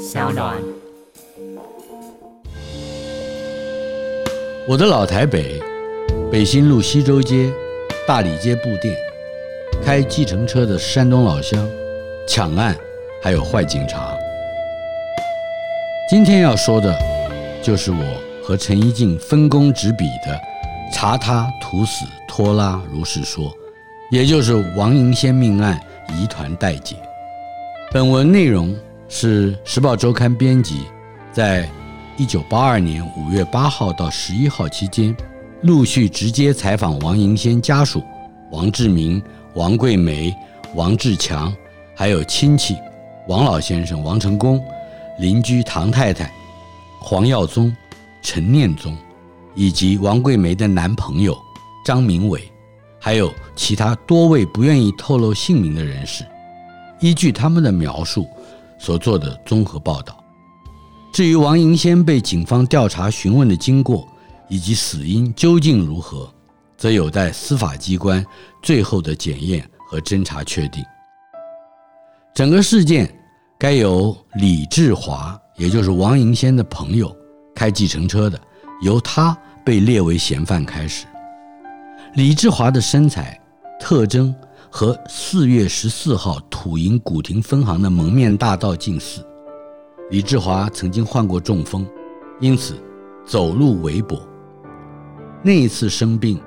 小暖。我的老台北，北新路西周街、大理街布店，开计程车的山东老乡，抢案还有坏警察。今天要说的，就是我和陈怡静分工执笔的《查他土死拖拉如是说》，也就是王迎先命案疑团待解。本文内容是《时报周刊》编辑在一九八二年五月八号到十一号期间，陆续直接采访王迎先家属王志明、王桂梅、王志强，还有亲戚王老先生王成功、邻居唐太太黄耀宗、陈念宗，以及王桂梅的男朋友张明伟，还有其他多位不愿意透露姓名的人士。依据他们的描述所做的综合报道。至于王银先被警方调查询问的经过以及死因究竟如何，则有待司法机关最后的检验和侦查确定。整个事件该由李志华，也就是王银先的朋友，开计程车的，由他被列为嫌犯开始。李志华的身材特征。和四月十四号土银古亭分行的蒙面大盗近似。李志华曾经患过中风，因此走路微跛。那一次生病，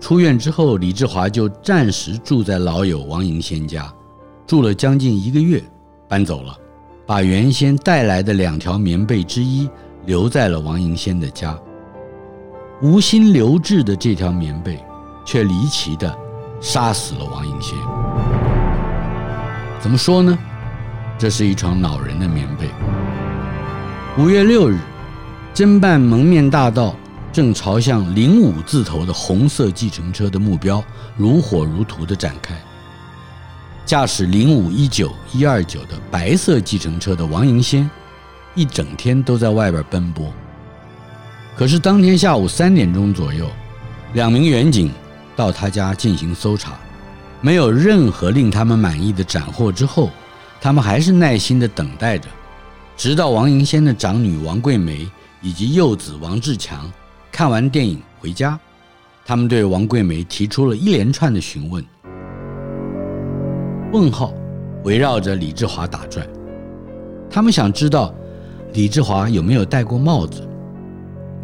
出院之后，李志华就暂时住在老友王迎先家，住了将近一个月，搬走了，把原先带来的两条棉被之一留在了王迎先的家。无心留置的这条棉被，却离奇的。杀死了王迎先。怎么说呢？这是一床恼人的棉被。五月六日，侦办蒙面大盗正朝向零五字头的红色计程车的目标如火如荼地展开。驾驶零五一九一二九的白色计程车的王迎先，一整天都在外边奔波。可是当天下午三点钟左右，两名员警。到他家进行搜查，没有任何令他们满意的斩获之后，他们还是耐心地等待着，直到王银先的长女王桂梅以及幼子王志强看完电影回家，他们对王桂梅提出了一连串的询问，问号围绕着李志华打转，他们想知道李志华有没有戴过帽子，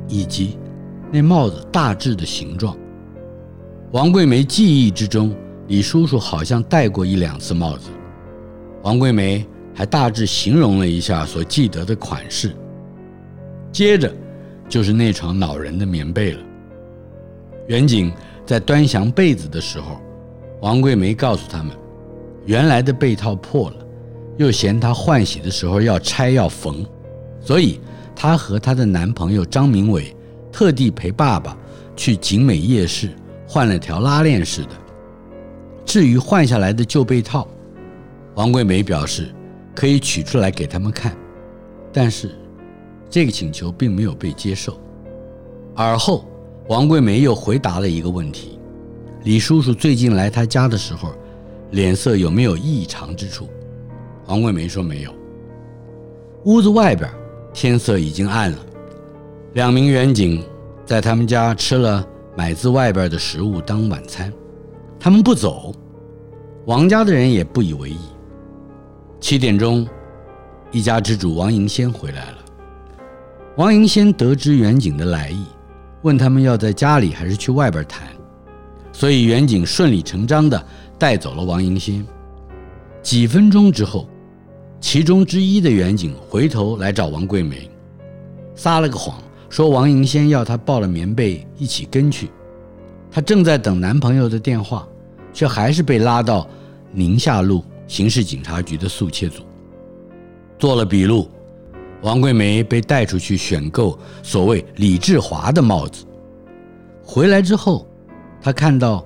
以及那帽子大致的形状。王桂梅记忆之中，李叔叔好像戴过一两次帽子。王桂梅还大致形容了一下所记得的款式。接着就是那床恼人的棉被了。员警在端详被子的时候，王桂梅告诉他们，原来的被套破了，又嫌她换洗的时候要拆要缝，所以她和她的男朋友张明伟特地陪爸爸去景美夜市。换了条拉链式的。至于换下来的旧被套，王桂梅表示可以取出来给他们看，但是这个请求并没有被接受。而后，王桂梅又回答了一个问题：李叔叔最近来他家的时候，脸色有没有异常之处？王桂梅说没有。屋子外边天色已经暗了，两名员警在他们家吃了。买自外边的食物当晚餐，他们不走，王家的人也不以为意。七点钟，一家之主王迎先回来了。王迎先得知远景的来意，问他们要在家里还是去外边谈，所以远景顺理成章地带走了王迎先。几分钟之后，其中之一的远景回头来找王桂梅，撒了个谎。说王迎先要她抱了棉被一起跟去，她正在等男朋友的电话，却还是被拉到宁夏路刑事警察局的速切组，做了笔录。王桂梅被带出去选购所谓李志华的帽子，回来之后，她看到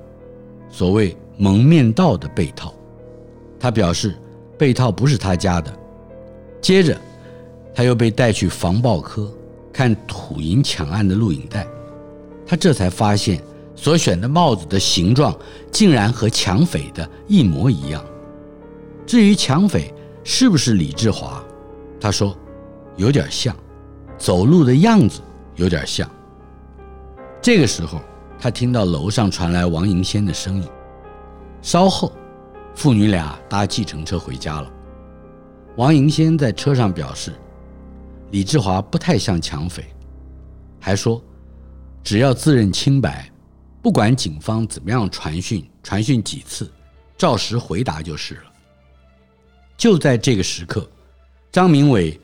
所谓蒙面盗的被套，她表示被套不是她家的。接着，她又被带去防暴科。看土银抢案的录影带，他这才发现所选的帽子的形状竟然和抢匪的一模一样。至于抢匪是不是李志华，他说有点像，走路的样子有点像。这个时候，他听到楼上传来王迎仙的声音。稍后，父女俩搭计程车回家了。王迎先在车上表示，李志华不太像抢匪，还说只要自认清白，不管警方怎么样传讯，传讯几次，照实回答就是了。就在这个时刻，张明伟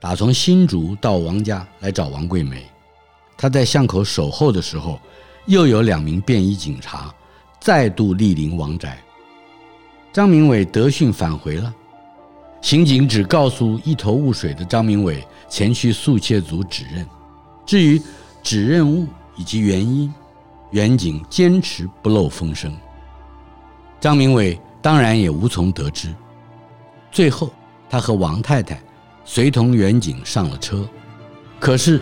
打从新竹到王家来找王桂梅。他在巷口守候的时候，又有两名便衣警察再度莅临王宅。张明伟得讯返回了，刑警只告诉一头雾水的张明伟前去肃窃组指认。至于指认物以及原因，远警坚持不漏风声。张明伟当然也无从得知。最后，他和王太太随同远警上了车，可是。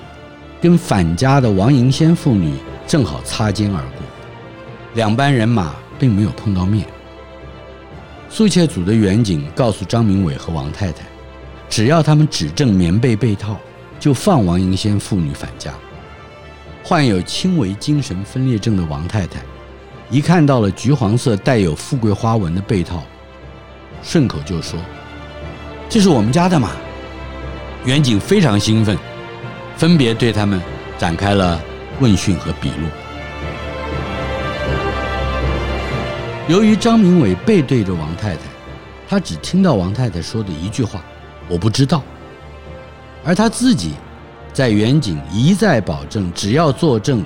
跟返家的王迎仙父女正好擦肩而过，两班人马并没有碰到面。肃窃组的远警告诉张明伟和王太太，只要他们指证棉被被套，就放王迎先父女返家。患有轻微精神分裂症的王太太，一看到了橘黄色带有富贵花纹的被套，顺口就说：“这是我们家的嘛。”员警非常兴奋。分别对他们展开了问讯和笔录。由于张明伟背对着王太太，他只听到王太太说的一句话：“我不知道。”而他自己在员警一再保证只要作证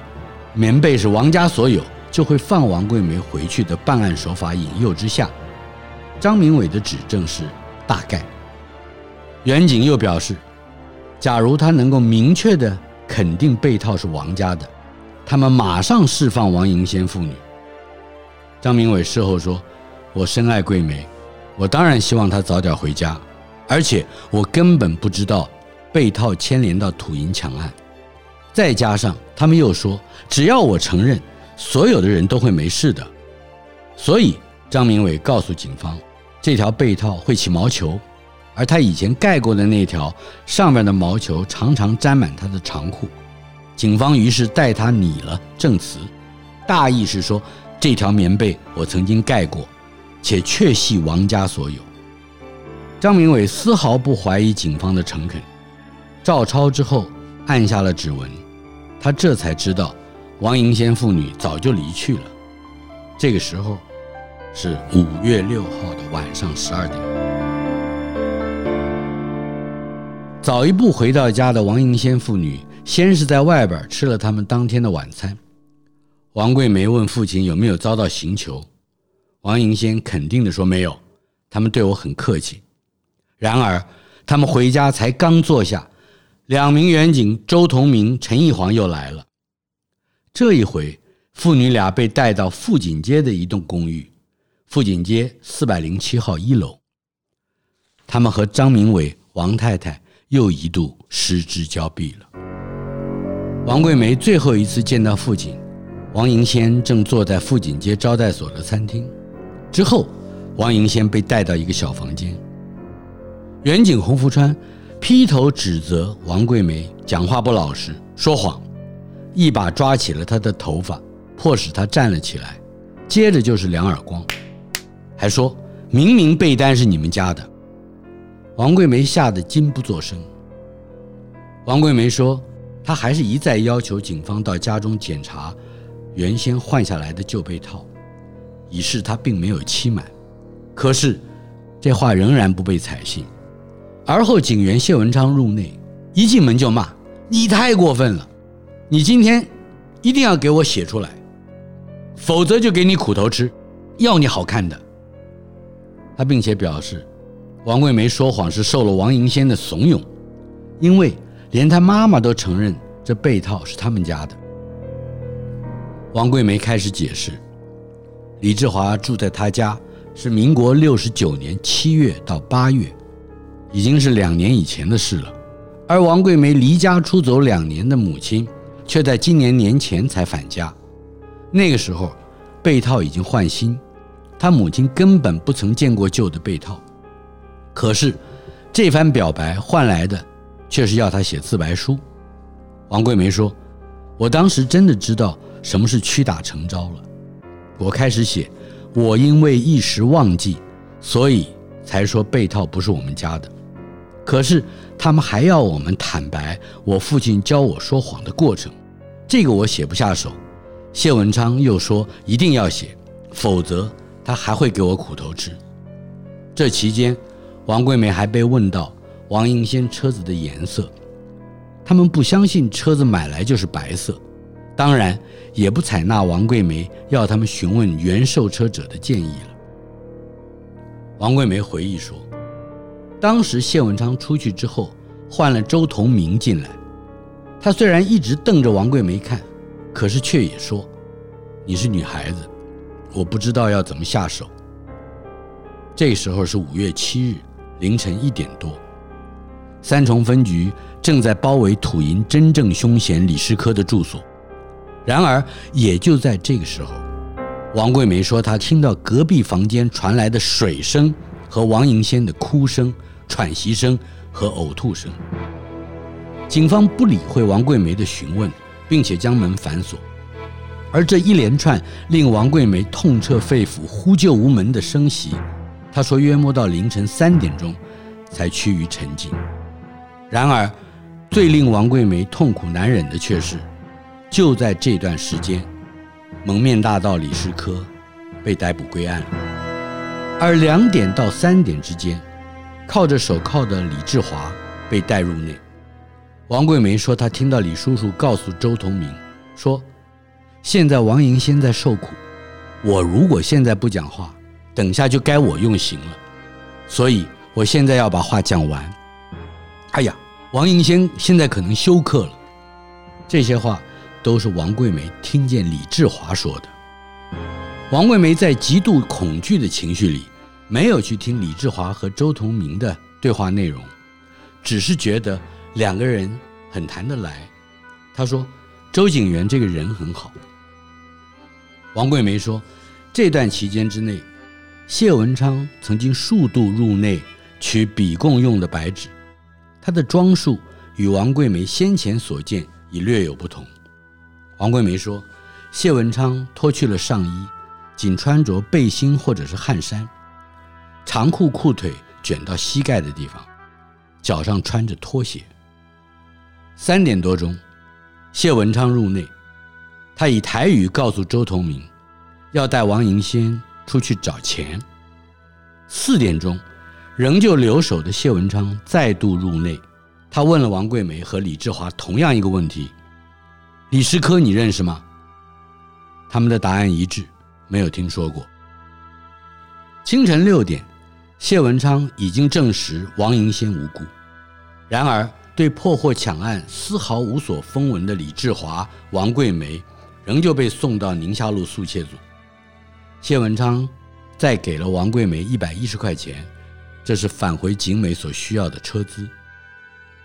棉被是王家所有，就会放王桂梅回去的办案手法引诱之下，张明伟的指证是大概。员警又表示。假如他能够明确的肯定被套是王家的，他们马上释放王迎先父女。张明伟事后说：“我深爱桂梅，我当然希望她早点回家，而且我根本不知道被套牵连到土银抢案。再加上他们又说，只要我承认，所有的人都会没事的。所以张明伟告诉警方，这条被套会起毛球。”而他以前盖过的那条上面的毛球常常沾满他的长裤，警方于是代他拟了证词，大意是说这条棉被我曾经盖过，且确系王家所有。张明伟丝毫不怀疑警方的诚恳，照抄之后按下了指纹，他这才知道王迎先父女早就离去了。这个时候是五月六号的晚上十二点。早一步回到家的王迎先父女，先是在外边吃了他们当天的晚餐。王桂梅问父亲有没有遭到刑求，王迎先肯定地说没有，他们对我很客气。然而，他们回家才刚坐下，两名员警周同明、陈义煌又来了。这一回，父女俩被带到富锦街的一栋公寓，富锦街四百零七号一楼。他们和张明伟、王太太。又一度失之交臂了。王桂梅最后一次见到父亲，王迎先正坐在富锦街招待所的餐厅。之后，王迎先被带到一个小房间。远景洪福川劈头指责王桂梅讲话不老实、说谎，一把抓起了她的头发，迫使她站了起来，接着就是两耳光，还说明明被单是你们家的。王桂梅吓得惊不作声。王桂梅说：“她还是一再要求警方到家中检查原先换下来的旧被套，以示她并没有欺瞒。可是这话仍然不被采信。而后警员谢文昌入内，一进门就骂：‘你太过分了！你今天一定要给我写出来，否则就给你苦头吃，要你好看的。’他并且表示。”王桂梅说谎是受了王银先的怂恿，因为连他妈妈都承认这被套是他们家的。王桂梅开始解释，李志华住在他家是民国六十九年七月到八月，已经是两年以前的事了。而王桂梅离家出走两年的母亲，却在今年年前才返家，那个时候被套已经换新，她母亲根本不曾见过旧的被套。可是，这番表白换来的却是要他写自白书。王桂梅说：“我当时真的知道什么是屈打成招了。我开始写，我因为一时忘记，所以才说被套不是我们家的。可是他们还要我们坦白我父亲教我说谎的过程，这个我写不下手。谢文昌又说一定要写，否则他还会给我苦头吃。这期间，王桂梅还被问到王迎先车子的颜色。”他们不相信车子买来就是白色，当然也不采纳王桂梅要他们询问原售车者的建议了。王桂梅回忆说，当时谢文昌出去之后，换了周同明进来，他虽然一直瞪着王桂梅看，可是却也说：“你是女孩子，我不知道要怎么下手。”这时候是五月七日凌晨一点多。三重分局正在包围土银真正凶嫌李师科的住所，然而也就在这个时候，王桂梅说她听到隔壁房间传来的水声和王迎先的哭声、喘息声和呕吐声。警方不理会王桂梅的询问，并且将门反锁。而这一连串令王桂梅痛彻肺腑、呼救无门的声息，她说约摸到凌晨三点钟才趋于沉静。然而，最令王桂梅痛苦难忍的却是，就在这段时间，蒙面大盗李师科被逮捕归案了。而两点到三点之间，铐着手铐的李志华被带入内。王桂梅说，她听到李叔叔告诉周同明说：“现在王迎先在受苦，我如果现在不讲话，等下就该我用刑了。所以我现在要把话讲完。”哎呀，王迎先现在可能休克了。这些话都是王桂梅听见李志华说的。王桂梅在极度恐惧的情绪里，没有去听李志华和周同明的对话内容，只是觉得两个人很谈得来。他说：“周警员这个人很好。”王桂梅说：“这段期间之内，谢文昌曾经数度入内取笔供用的白纸。”他的装束与王桂梅先前所见已略有不同。王桂梅说，谢文昌脱去了上衣，仅穿着背心或者是汗衫，长裤裤腿卷到膝盖的地方，脚上穿着拖鞋。三点多钟，谢文昌入内，他以台语告诉周同明，要带王银先出去找钱。四点钟。仍旧留守的谢文昌再度入内，他问了王桂梅和李志华同样一个问题：“李世科你认识吗？”他们的答案一致，没有听说过。清晨六点，谢文昌已经证实王迎先无辜，然而对破获抢案丝毫无所风闻的李志华、王桂梅，仍旧被送到宁夏路速窃组。谢文昌再给了王桂梅一百一十块钱。这是返回景美所需要的车资。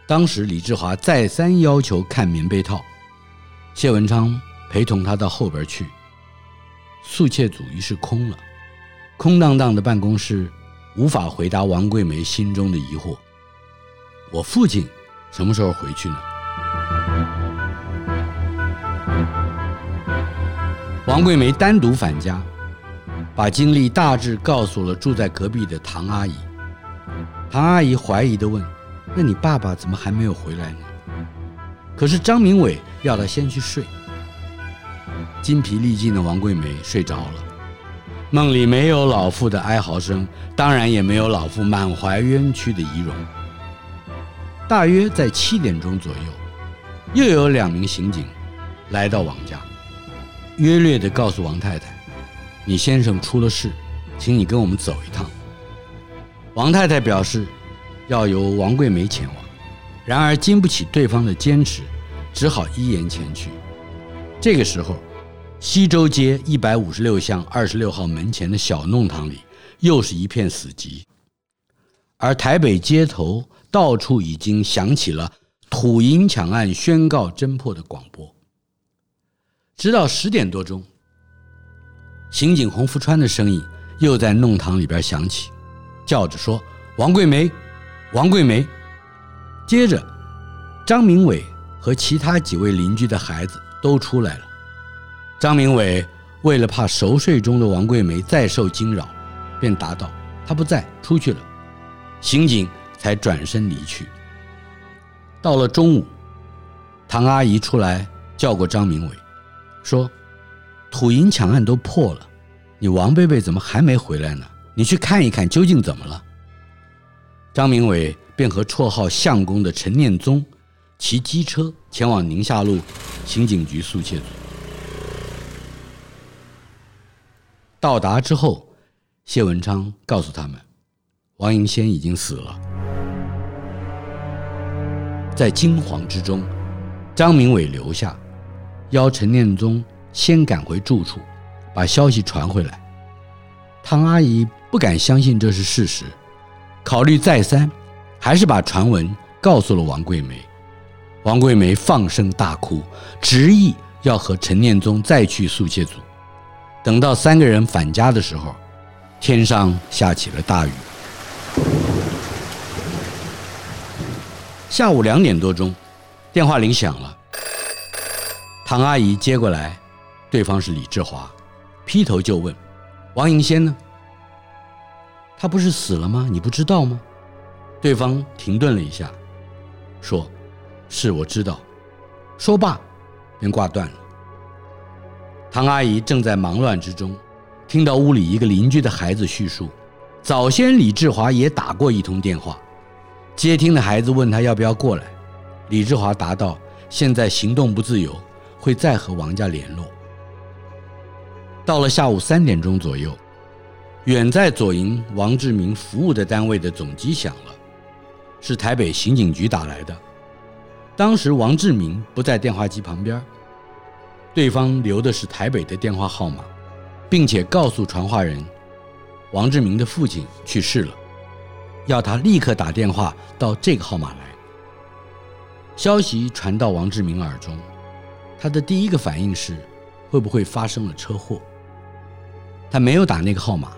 当时李志华再三要求看棉被套，谢文昌陪同他到后边去。速窃组于是空了，空荡荡的办公室无法回答王桂梅心中的疑惑：我父亲什么时候回去呢？王桂梅单独返家，把经历大致告诉了住在隔壁的唐阿姨。唐阿姨怀疑地问：“那你爸爸怎么还没有回来呢？”可是张明伟要他先去睡。筋疲力尽的王桂梅睡着了，梦里没有老妇的哀嚎声，当然也没有老妇满怀冤屈的遗容。大约在七点钟左右，又有两名刑警来到王家，约略地告诉王太太：“你先生出了事，请你跟我们走一趟。”王太太表示要由王桂梅前往，然而经不起对方的坚持，只好依言前去。这个时候，西周街一百五十六巷二十六号门前的小弄堂里又是一片死寂，而台北街头到处已经响起了土银抢案宣告侦破的广播。直到十点多钟，刑警洪福川的声音又在弄堂里边响起。叫着说：“王桂梅，王桂梅。”接着，张明伟和其他几位邻居的孩子都出来了。张明伟为了怕熟睡中的王桂梅再受惊扰，便答道：“她不在，出去了。”刑警才转身离去。到了中午，唐阿姨出来叫过张明伟，说：“土银抢案都破了，你王贝贝怎么还没回来呢？你去看一看究竟怎么了。”张明伟便和绰号“相公”的陈念宗骑机车前往宁夏路刑警局速窃组。到达之后，谢文昌告诉他们，王迎先已经死了。在惊惶之中，张明伟留下，邀陈念宗先赶回住处，把消息传回来。唐阿姨不敢相信这是事实，考虑再三，还是把传闻告诉了王桂梅。王桂梅放声大哭，执意要和陈念宗再去速窃组。等到三个人返家的时候，天上下起了大雨。下午两点多钟，电话铃响了。唐阿姨接过来，对方是李志华，劈头就问：“王迎先呢？他不是死了吗？你不知道吗？”对方停顿了一下，说：“是，我知道。”说罢，便挂断了。唐阿姨正在忙乱之中，听到屋里一个邻居的孩子叙述，早先李志华也打过一通电话，接听的孩子问他要不要过来，李志华答道：“现在行动不自由，会再和王家联络。”到了下午三点钟左右，远在左营王志明服务的单位的总机响了，是台北刑警局打来的。当时王志明不在电话机旁边。对方留的是台北的电话号码，并且告诉传话人，王志明的父亲去世了，要他立刻打电话到这个号码来。消息传到王志明耳中，他的第一个反应是，会不会发生了车祸？他没有打那个号码，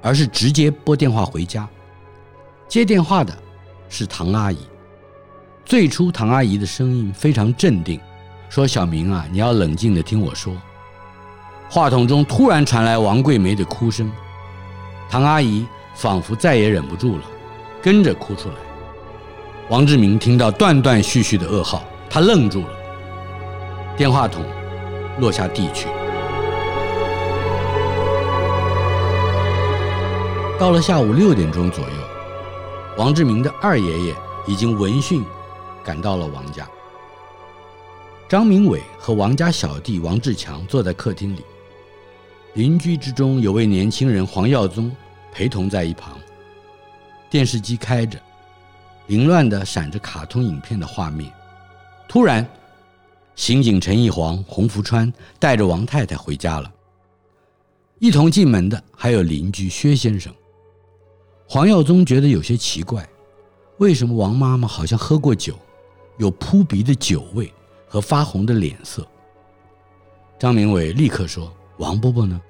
而是直接拨电话回家。接电话的是唐阿姨。最初，唐阿姨的声音非常镇定。说：“小明啊，你要冷静地听我说。”话筒中突然传来王桂梅的哭声，唐阿姨仿佛再也忍不住了，跟着哭出来。王志明听到断断续续的噩耗，他愣住了，电话筒落下地去。到了下午六点钟左右，王志明的二爷爷已经闻讯赶到了王家。张明伟和王家小弟王志强坐在客厅里，邻居之中有位年轻人黄耀宗陪同在一旁。电视机开着，凌乱地闪着卡通影片的画面。突然，刑警陈义煌、洪福川带着王太太回家了。一同进门的还有邻居薛先生。黄耀宗觉得有些奇怪，为什么王妈妈好像喝过酒，有扑鼻的酒味？和发红的脸色，张明伟立刻说：“王伯伯呢？”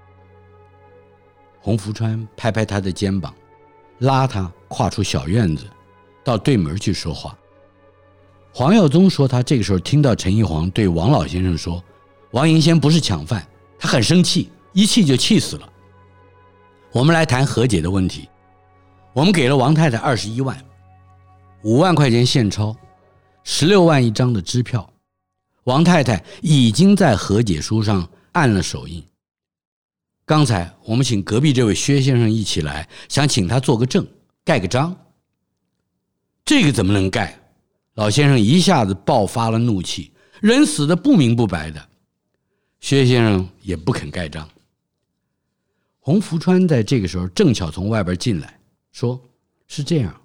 洪福川拍拍他的肩膀，拉他跨出小院子，到对门去说话。黄耀宗说：“他这个时候听到陈义煌对王老先生说，王银先不是抢犯，他很生气，一气就气死了。我们来谈和解的问题。我们给了王太太二十一万，五万块钱现钞，十六万一张的支票。”王太太已经在和解书上按了手印。刚才我们请隔壁这位薛先生一起来，想请他做个证，盖个章。这个怎么能盖？老先生一下子爆发了怒气，人死的不明不白的。薛先生也不肯盖章。洪福川在这个时候正巧从外边进来，说：“是这样，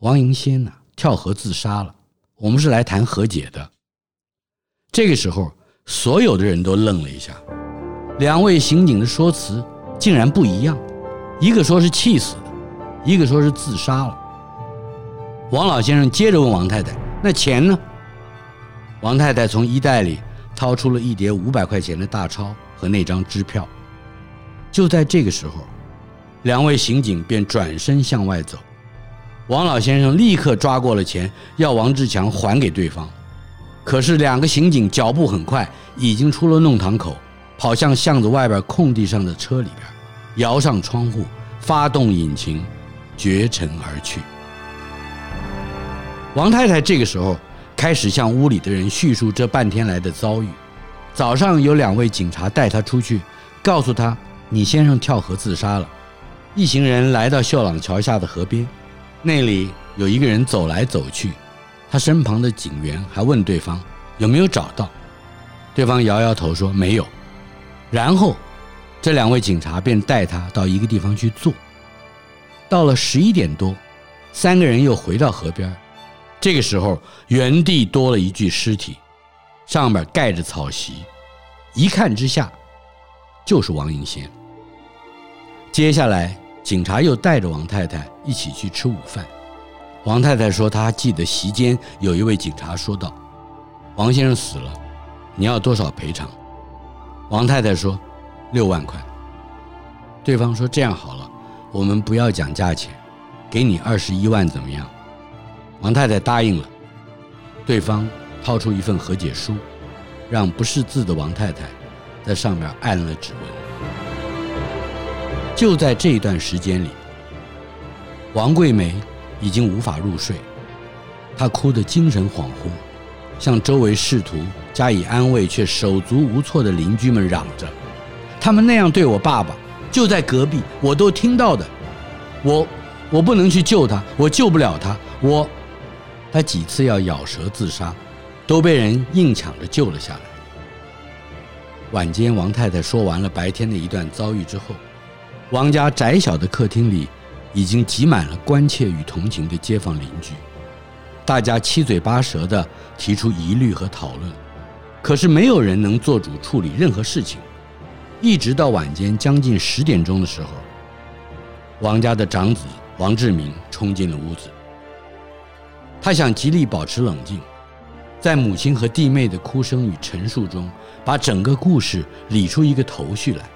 王迎先呐跳河自杀了，我们是来谈和解的。”这个时候，所有的人都愣了一下，两位刑警的说辞竟然不一样，一个说是气死的，一个说是自杀了。王老先生接着问王太太：“那钱呢？”王太太从衣袋里掏出了一叠五百块钱的大钞和那张支票。就在这个时候，两位刑警便转身向外走，王老先生立刻抓过了钱，要王志强还给对方。可是两个刑警脚步很快，已经出了弄堂口，跑向巷子外边空地上的车里边，摇上窗户，发动引擎，绝尘而去。王太太这个时候开始向屋里的人叙述这半天来的遭遇。早上有两位警察带她出去，告诉她你先生跳河自杀了。一行人来到秀朗桥下的河边，那里有一个人走来走去，他身旁的警员还问对方有没有找到，对方摇摇头说没有。然后这两位警察便带他到一个地方去坐。到了十一点多，三个人又回到河边。这个时候，原地多了一具尸体，上面盖着草席，一看之下，就是王英先。接下来，警察又带着王太太一起去吃午饭。王太太说，她记得席间有一位警察说道：“王先生死了，你要多少赔偿？”王太太说：“六万块。”对方说：“这样好了，我们不要讲价钱，给你二十一万，怎么样？”王太太答应了，对方掏出一份和解书，让不识字的王太太在上面按了指纹。就在这一段时间里，王桂梅已经无法入睡，她哭得精神恍惚，向周围试图加以安慰却手足无措的邻居们嚷着：“他们那样对我爸爸，就在隔壁，我都听到的。我我不能去救他，我救不了他，我。”他几次要咬舌自杀，都被人硬抢着救了下来。晚间，王太太说完了白天的一段遭遇之后，王家窄小的客厅里已经挤满了关切与同情的街坊邻居，大家七嘴八舌地提出疑虑和讨论，可是没有人能做主处理任何事情。一直到晚间将近十点钟的时候，王家的长子王志明冲进了屋子。他想极力保持冷静，在母亲和弟妹的哭声与陈述中，把整个故事理出一个头绪来。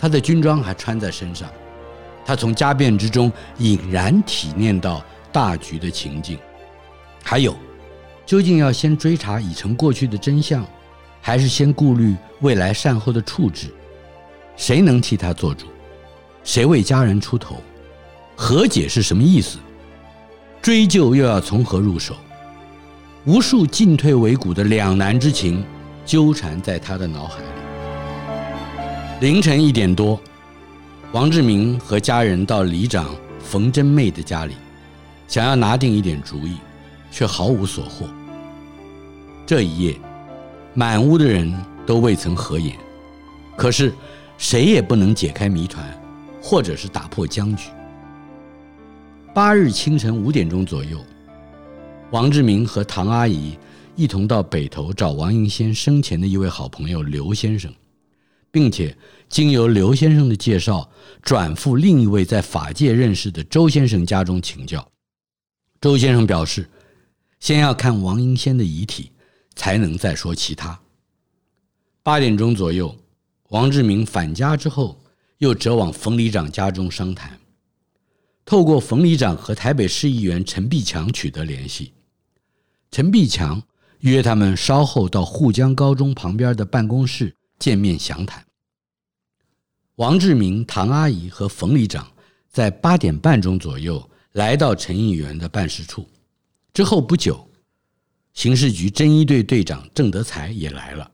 他的军装还穿在身上，他从家变之中隐然体验到大局的情境。还有，究竟要先追查已成过去的真相，还是先顾虑未来善后的处置？谁能替他做主？谁为家人出头？和解是什么意思？追究又要从何入手？无数进退维谷的两难之情纠缠在他的脑海里。凌晨一点多，王志明和家人到里长冯珍妹的家里，想要拿定一点主意，却毫无所获。这一夜，满屋的人都未曾合眼，可是谁也不能解开谜团，或者是打破僵局。八日清晨五点钟左右，王志明和唐阿姨一同到北投找王英先生前的一位好朋友刘先生，并且经由刘先生的介绍，转赴另一位在法界认识的周先生家中请教。周先生表示，先要看王英先的遗体，才能再说其他。八点钟左右，王志明返家之后，又折往冯里长家中商谈。透过冯里长和台北市议员陈必强取得联系，陈必强约他们稍后到沪江高中旁边的办公室见面详谈。王志明、唐阿姨和冯里长在八点半钟左右来到陈议员的办事处，之后不久，刑事局侦一队队长郑德才也来了。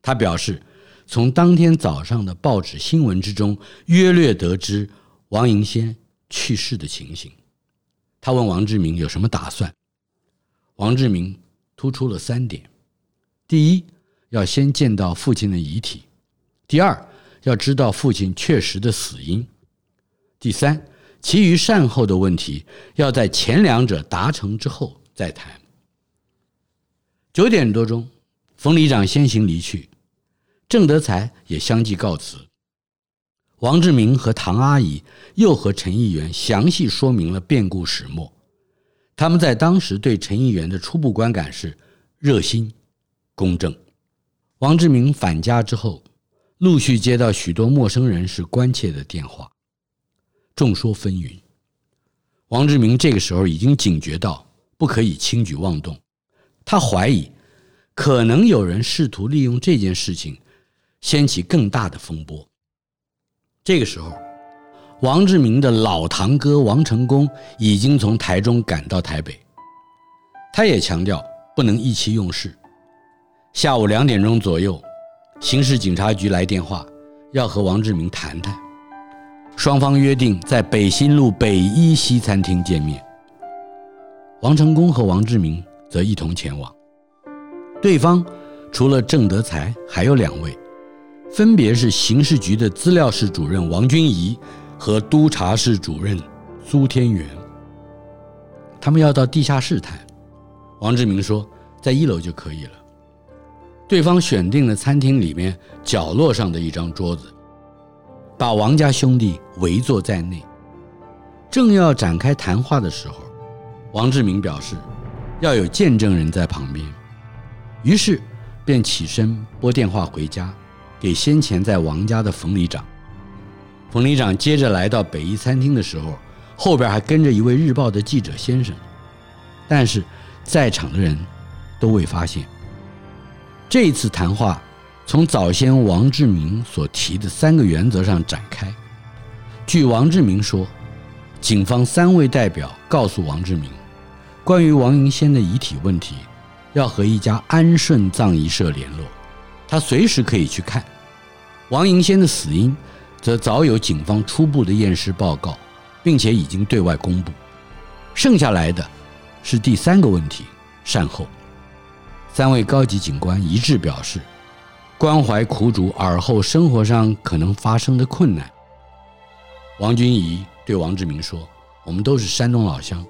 他表示，从当天早上的报纸新闻之中，约略得知王银先去世的情形，他问王志明有什么打算。王志明突出了三点：第一，要先见到父亲的遗体；第二，要知道父亲确实的死因；第三，其余善后的问题要在前两者达成之后再谈。九点多钟，冯里长先行离去，郑德才也相继告辞。王志明和唐阿姨又和陈议员详细说明了变故始末。他们在当时对陈议员的初步观感是热心、公正。王志明返家之后，陆续接到许多陌生人士关切的电话，众说纷纭。王志明这个时候已经警觉到不可以轻举妄动，他怀疑可能有人试图利用这件事情掀起更大的风波。这个时候，王志明的老堂哥王成功已经从台中赶到台北，他也强调不能意气用事。下午两点钟左右，刑事警察局来电话，要和王志明谈谈。双方约定在北新路北一西餐厅见面。王成功和王志明则一同前往。对方除了郑德才，还有两位，分别是刑事局的资料室主任王君怡和督察室主任苏天元。他们要到地下室谈。王志明说，在一楼就可以了。对方选定了餐厅里面角落上的一张桌子。把王家兄弟围坐在内，正要展开谈话的时候，王志明表示要有见证人在旁边，于是便起身拨电话回家，给先前在王家的冯里长。冯里长接着来到北一餐厅的时候，后边还跟着一位日报的记者先生，但是在场的人都未发现。这一次谈话。从早先王志明所提的三个原则上展开。据王志明说，警方三位代表告诉王志明，关于王银仙的遗体问题，要和一家安顺葬仪社联络，他随时可以去看。王银仙的死因，则早有警方初步的验尸报告，并且已经对外公布。剩下来的，是第三个问题：善后。三位高级警官一致表示。关怀苦主尔后生活上可能发生的困难。王君怡对王志明说：“我们都是山东老乡，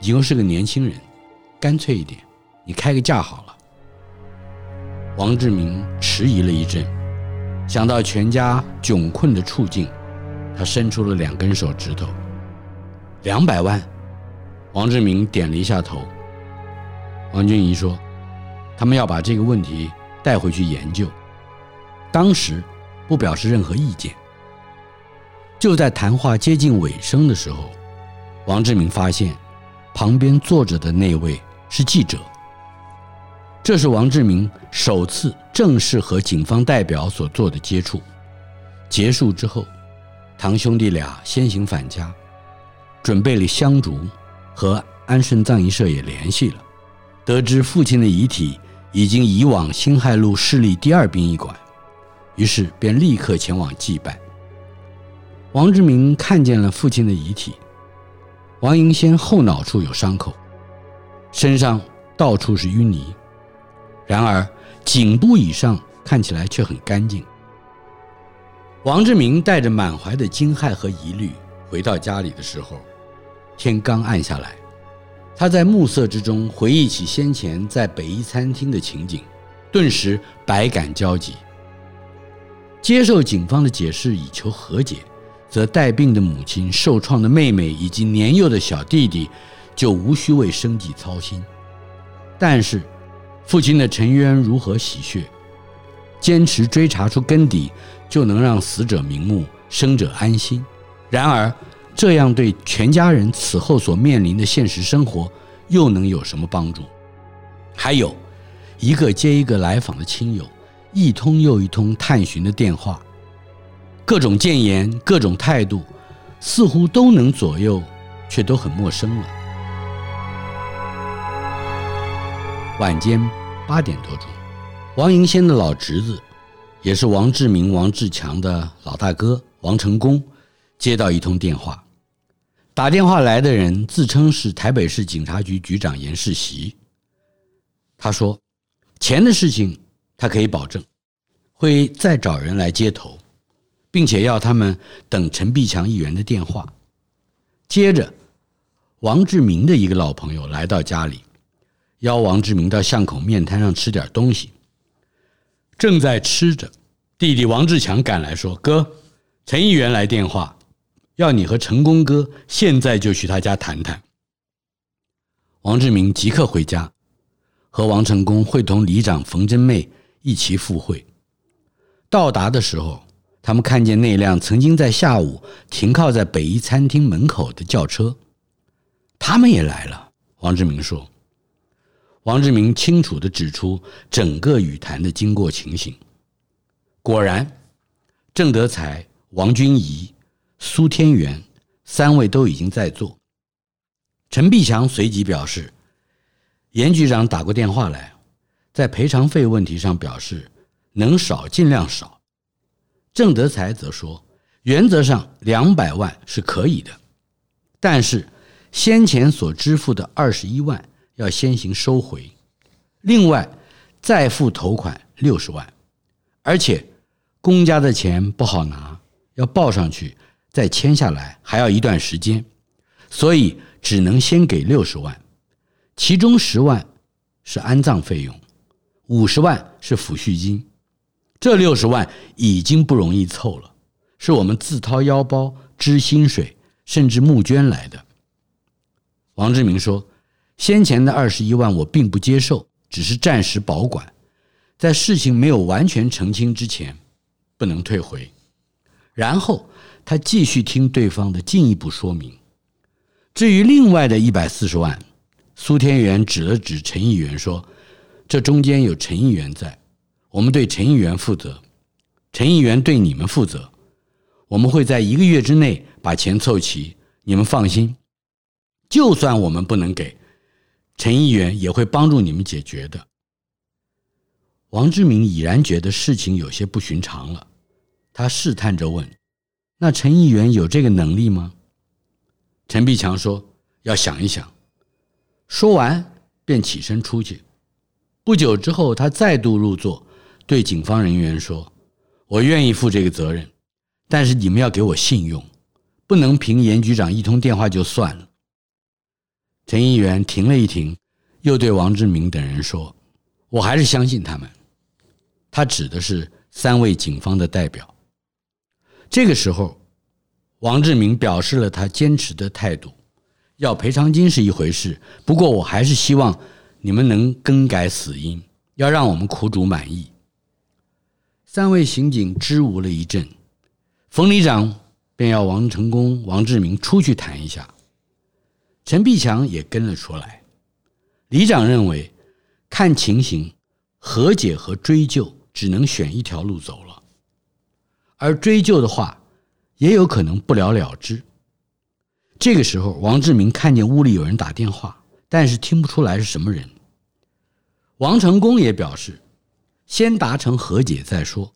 你又是个年轻人，干脆一点，你开个价好了。”王志明迟疑了一阵，想到全家窘困的处境，他伸出了两根手指头。两百万，王志明点了一下头。王君怡说：“他们要把这个问题。”带回去研究，当时不表示任何意见。就在谈话接近尾声的时候，王志明发现旁边坐着的那位是记者。这是王志明首次正式和警方代表所做的接触。结束之后，堂兄弟俩先行返家，准备了香烛，和安顺葬仪社也联系了，得知父亲的遗体。已经移往辛亥路市立第二殡仪馆，于是便立刻前往祭拜。王志明看见了父亲的遗体，王银仙后脑处有伤口，身上到处是淤泥，然而颈部以上看起来却很干净。王志明带着满怀的惊骇和疑虑回到家里的时候，天刚暗下来。他在暮色之中回忆起先前在北一餐厅的情景，顿时百感交集。接受警方的解释以求和解，则带病的母亲、受创的妹妹以及年幼的小弟弟就无需为生计操心。但是，父亲的沉冤如何洗雪？坚持追查出根底，就能让死者瞑目，生者安心。然而，这样对全家人此后所面临的现实生活又能有什么帮助？还有，一个接一个来访的亲友，一通又一通探寻的电话，各种谏言，各种态度，似乎都能左右，却都很陌生了。晚间八点多钟，王迎仙的老侄子，也是王志明、王志强的老大哥王成功，接到一通电话。打电话来的人自称是台北市警察局局长严世袭。他说：“钱的事情他可以保证，会再找人来接头，并且要他们等陈必强议员的电话。”接着，王志明的一个老朋友来到家里，邀王志明到巷口面摊上吃点东西。正在吃着，弟弟王志强赶来说：“哥，陈议员来电话。”要你和成功哥现在就去他家谈谈。王志明即刻回家，和王成功会同里长冯珍妹一起赴会。到达的时候，他们看见那辆曾经在下午停靠在北一餐厅门口的轿车，他们也来了。王志明说。王志明清楚地指出整个与谈的经过情形。果然，郑德才、王君怡、苏天元三位都已经在座。陈必强随即表示，严局长打过电话来，在赔偿费问题上表示能少尽量少。郑德才则说，原则上两百万是可以的，但是先前所支付的二十一万要先行收回，另外再付头款六十万，而且公家的钱不好拿，要报上去再签下来还要一段时间，所以只能先给六十万，其中十万是安葬费用，五十万是抚恤金，这六十万已经不容易凑了。是我们自掏腰包支薪水，甚至募捐来的。王志明说：“先前的二十一万我并不接受，只是暂时保管，在事情没有完全澄清之前，不能退回。”然后他继续听对方的进一步说明。至于另外的一百四十万，苏天元指了指陈议员说：“这中间有陈议员在，我们对陈议员负责，陈议员对你们负责。”我们会在一个月之内把钱凑齐，你们放心。就算我们不能给，陈议员也会帮助你们解决的。王志民已然觉得事情有些不寻常了，他试探着问：“那陈议员有这个能力吗？”陈必强说：“要想一想。”说完便起身出去。不久之后，他再度入座，对警方人员说：“我愿意负这个责任。”但是你们要给我信用，不能凭严局长一通电话就算了。陈议员停了一停，又对王志明等人说：“我还是相信他们。”他指的是三位警方的代表。这个时候，王志明表示了他坚持的态度：要赔偿金是一回事，不过我还是希望你们能更改死因，要让我们苦主满意。三位刑警支吾了一阵。冯里长便要王成功、王志明出去谈一下，陈必强也跟了出来。里长认为，看情形，和解和追究只能选一条路走，而追究的话，也有可能不了了之。这个时候，王志明看见屋里有人打电话，但是听不出来是什么人。王成功也表示，先达成和解再说。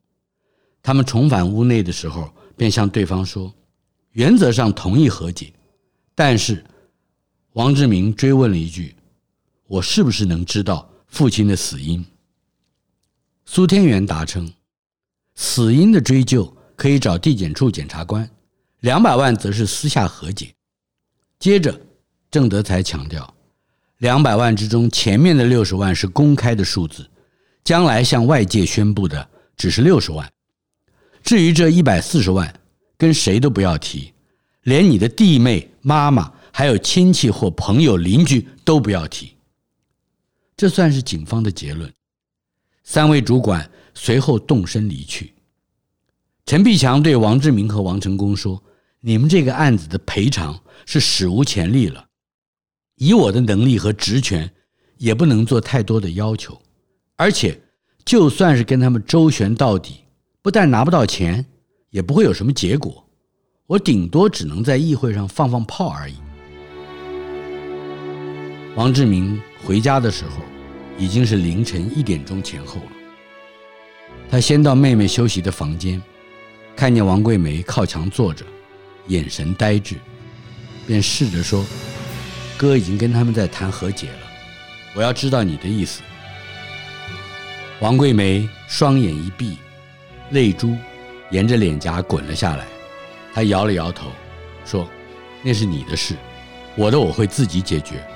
他们重返屋内的时候。便向对方说：“原则上同意和解，但是王志明追问了一句：‘我是不是能知道父亲的死因？’苏天元答称：‘死因的追究可以找地检处检察官，两百万则是私下和解。’接着，郑德才强调，两百万之中前面的六十万是公开的数字，将来向外界宣布的只是六十万。”至于这一百四十万，跟谁都不要提，连你的弟妹、妈妈，还有亲戚或朋友、邻居都不要提。这算是警方的结论。三位主管随后动身离去。陈必强对王志明和王成功说：“你们这个案子的赔偿是史无前例了，以我的能力和职权，也不能做太多的要求。而且，就算是跟他们周旋到底。”不但拿不到钱，也不会有什么结果。我顶多只能在议会上放放炮而已。王志明回家的时候，已经是凌晨一点钟前后了。他先到妹妹休息的房间，看见王桂梅靠墙坐着，眼神呆滞，便试着说：“哥已经跟他们在谈和解了，我要知道你的意思。”王桂梅双眼一闭。泪珠沿着脸颊滚了下来，她摇了摇头，说：“那是你的事，我的我会自己解决。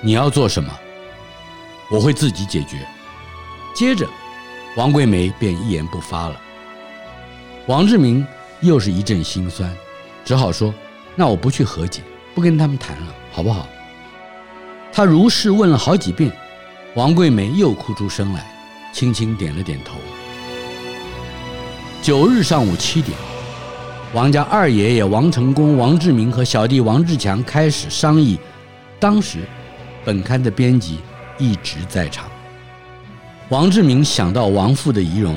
你要做什么，我会自己解决。”接着，王桂梅便一言不发了。王志明又是一阵心酸，只好说：“那我不去和解，不跟他们谈了，好不好？”他如是问了好几遍，王桂梅又哭出声来，轻轻点了点头。九日上午七点，王家二爷爷王成功、王志明和小弟王志强开始商议。当时，本刊的编辑一直在场。王志明想到亡父的遗容，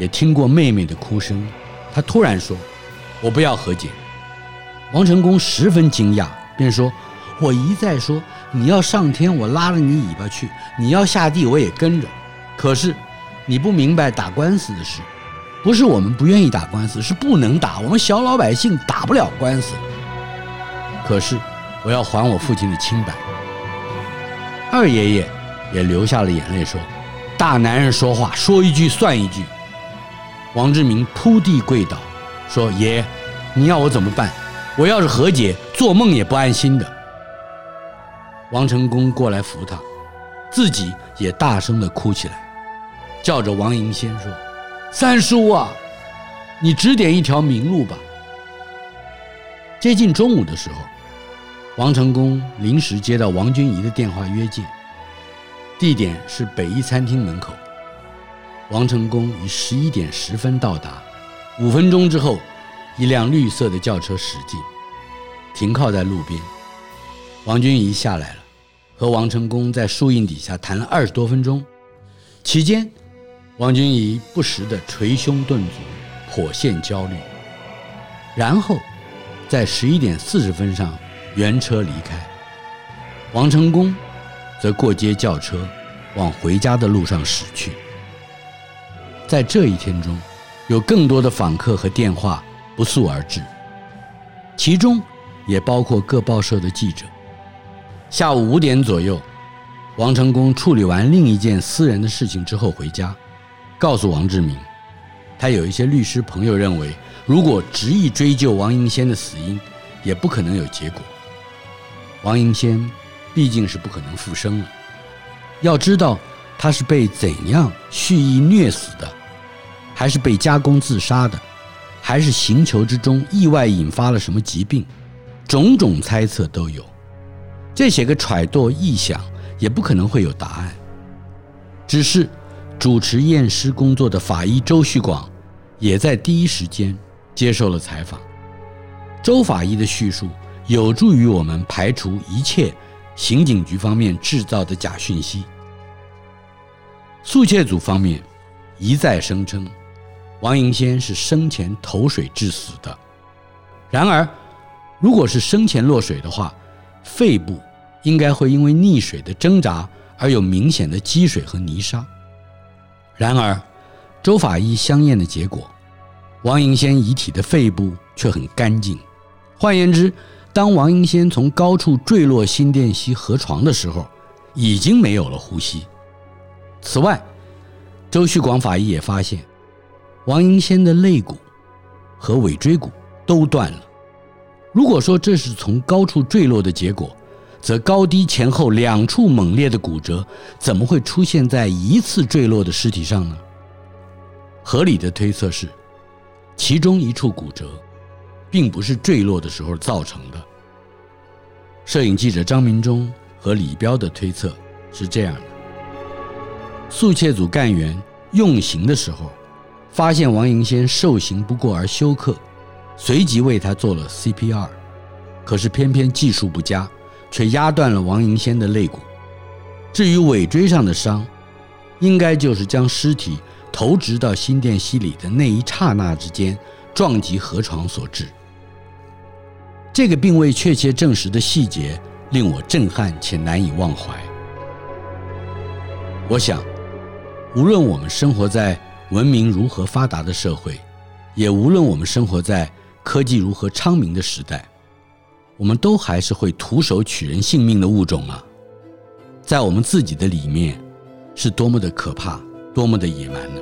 也听过妹妹的哭声，他突然说：“我不要和解。”王成功十分惊讶，便说：“我一再说你要上天，我拉着你尾巴去；你要下地，我也跟着。可是你不明白打官司的事，不是我们不愿意打官司，是不能打。我们小老百姓打不了官司。可是我要还我父亲的清白。”二爷爷也流下了眼泪，说：“大男人说话，说一句算一句。”王志明扑地跪倒，说：“爷，你要我怎么办？”我要是和解，做梦也不安心的。王成功过来扶他，自己也大声地哭起来，叫着王银先说：“三叔啊，你指点一条明路吧。”接近中午的时候，王成功临时接到王君怡的电话约见，地点是北一餐厅门口。王成功于十一点十分到达，五分钟之后。一辆绿色的轿车驶进，停靠在路边。王君怡下来了，和王成功在树荫底下谈了二十多分钟。期间，王君怡不时地捶胸顿足，颇现焦虑。然后，在十一点四十分上原车离开。王成功则过街叫车，往回家的路上驶去。在这一天中，有更多的访客和电话。不速而至，其中也包括各报社的记者。下午五点左右，王成功处理完另一件私人的事情之后回家，告诉王志明，他有一些律师朋友认为，如果执意追究王迎先的死因，也不可能有结果。王英先毕竟是不可能复生了，要知道他是被怎样蓄意虐死的，还是被加工自杀的？还是行球之中意外引发了什么疾病，种种猜测都有。这些个揣度臆想也不可能会有答案。只是主持验尸工作的法医周旭广也在第一时间接受了采访。周法医的叙述有助于我们排除一切刑警局方面制造的假讯息。速窃组方面一再声称。王迎先是生前投水致死的。然而，如果是生前落水的话，肺部应该会因为溺水的挣扎而有明显的积水和泥沙。然而，周法医相验的结果，王迎先遗体的肺部却很干净。换言之，当王迎先从高处坠落新店溪河床的时候，已经没有了呼吸。此外，周旭广法医也发现。王迎先的肋骨和尾椎骨都断了。如果说这是从高处坠落的结果，则高低前后两处猛烈的骨折，怎么会出现在一次坠落的尸体上呢？合理的推测是，其中一处骨折，并不是坠落的时候造成的。摄影记者张明忠和李彪的推测是这样的：速窃组干员用刑的时候。发现王迎先受刑不过而休克，随即为他做了 CPR，可是偏偏技术不佳，却压断了王迎先的肋骨。至于尾椎上的伤，应该就是将尸体投掷到新店溪里的那一刹那之间撞击河床所致。这个并未确切证实的细节令我震撼且难以忘怀。我想，无论我们生活在文明如何发达的社会，也无论我们生活在科技如何昌明的时代，我们都还是会徒手取人性命的物种啊！在我们自己的里面，是多么的可怕，多么的野蛮呢？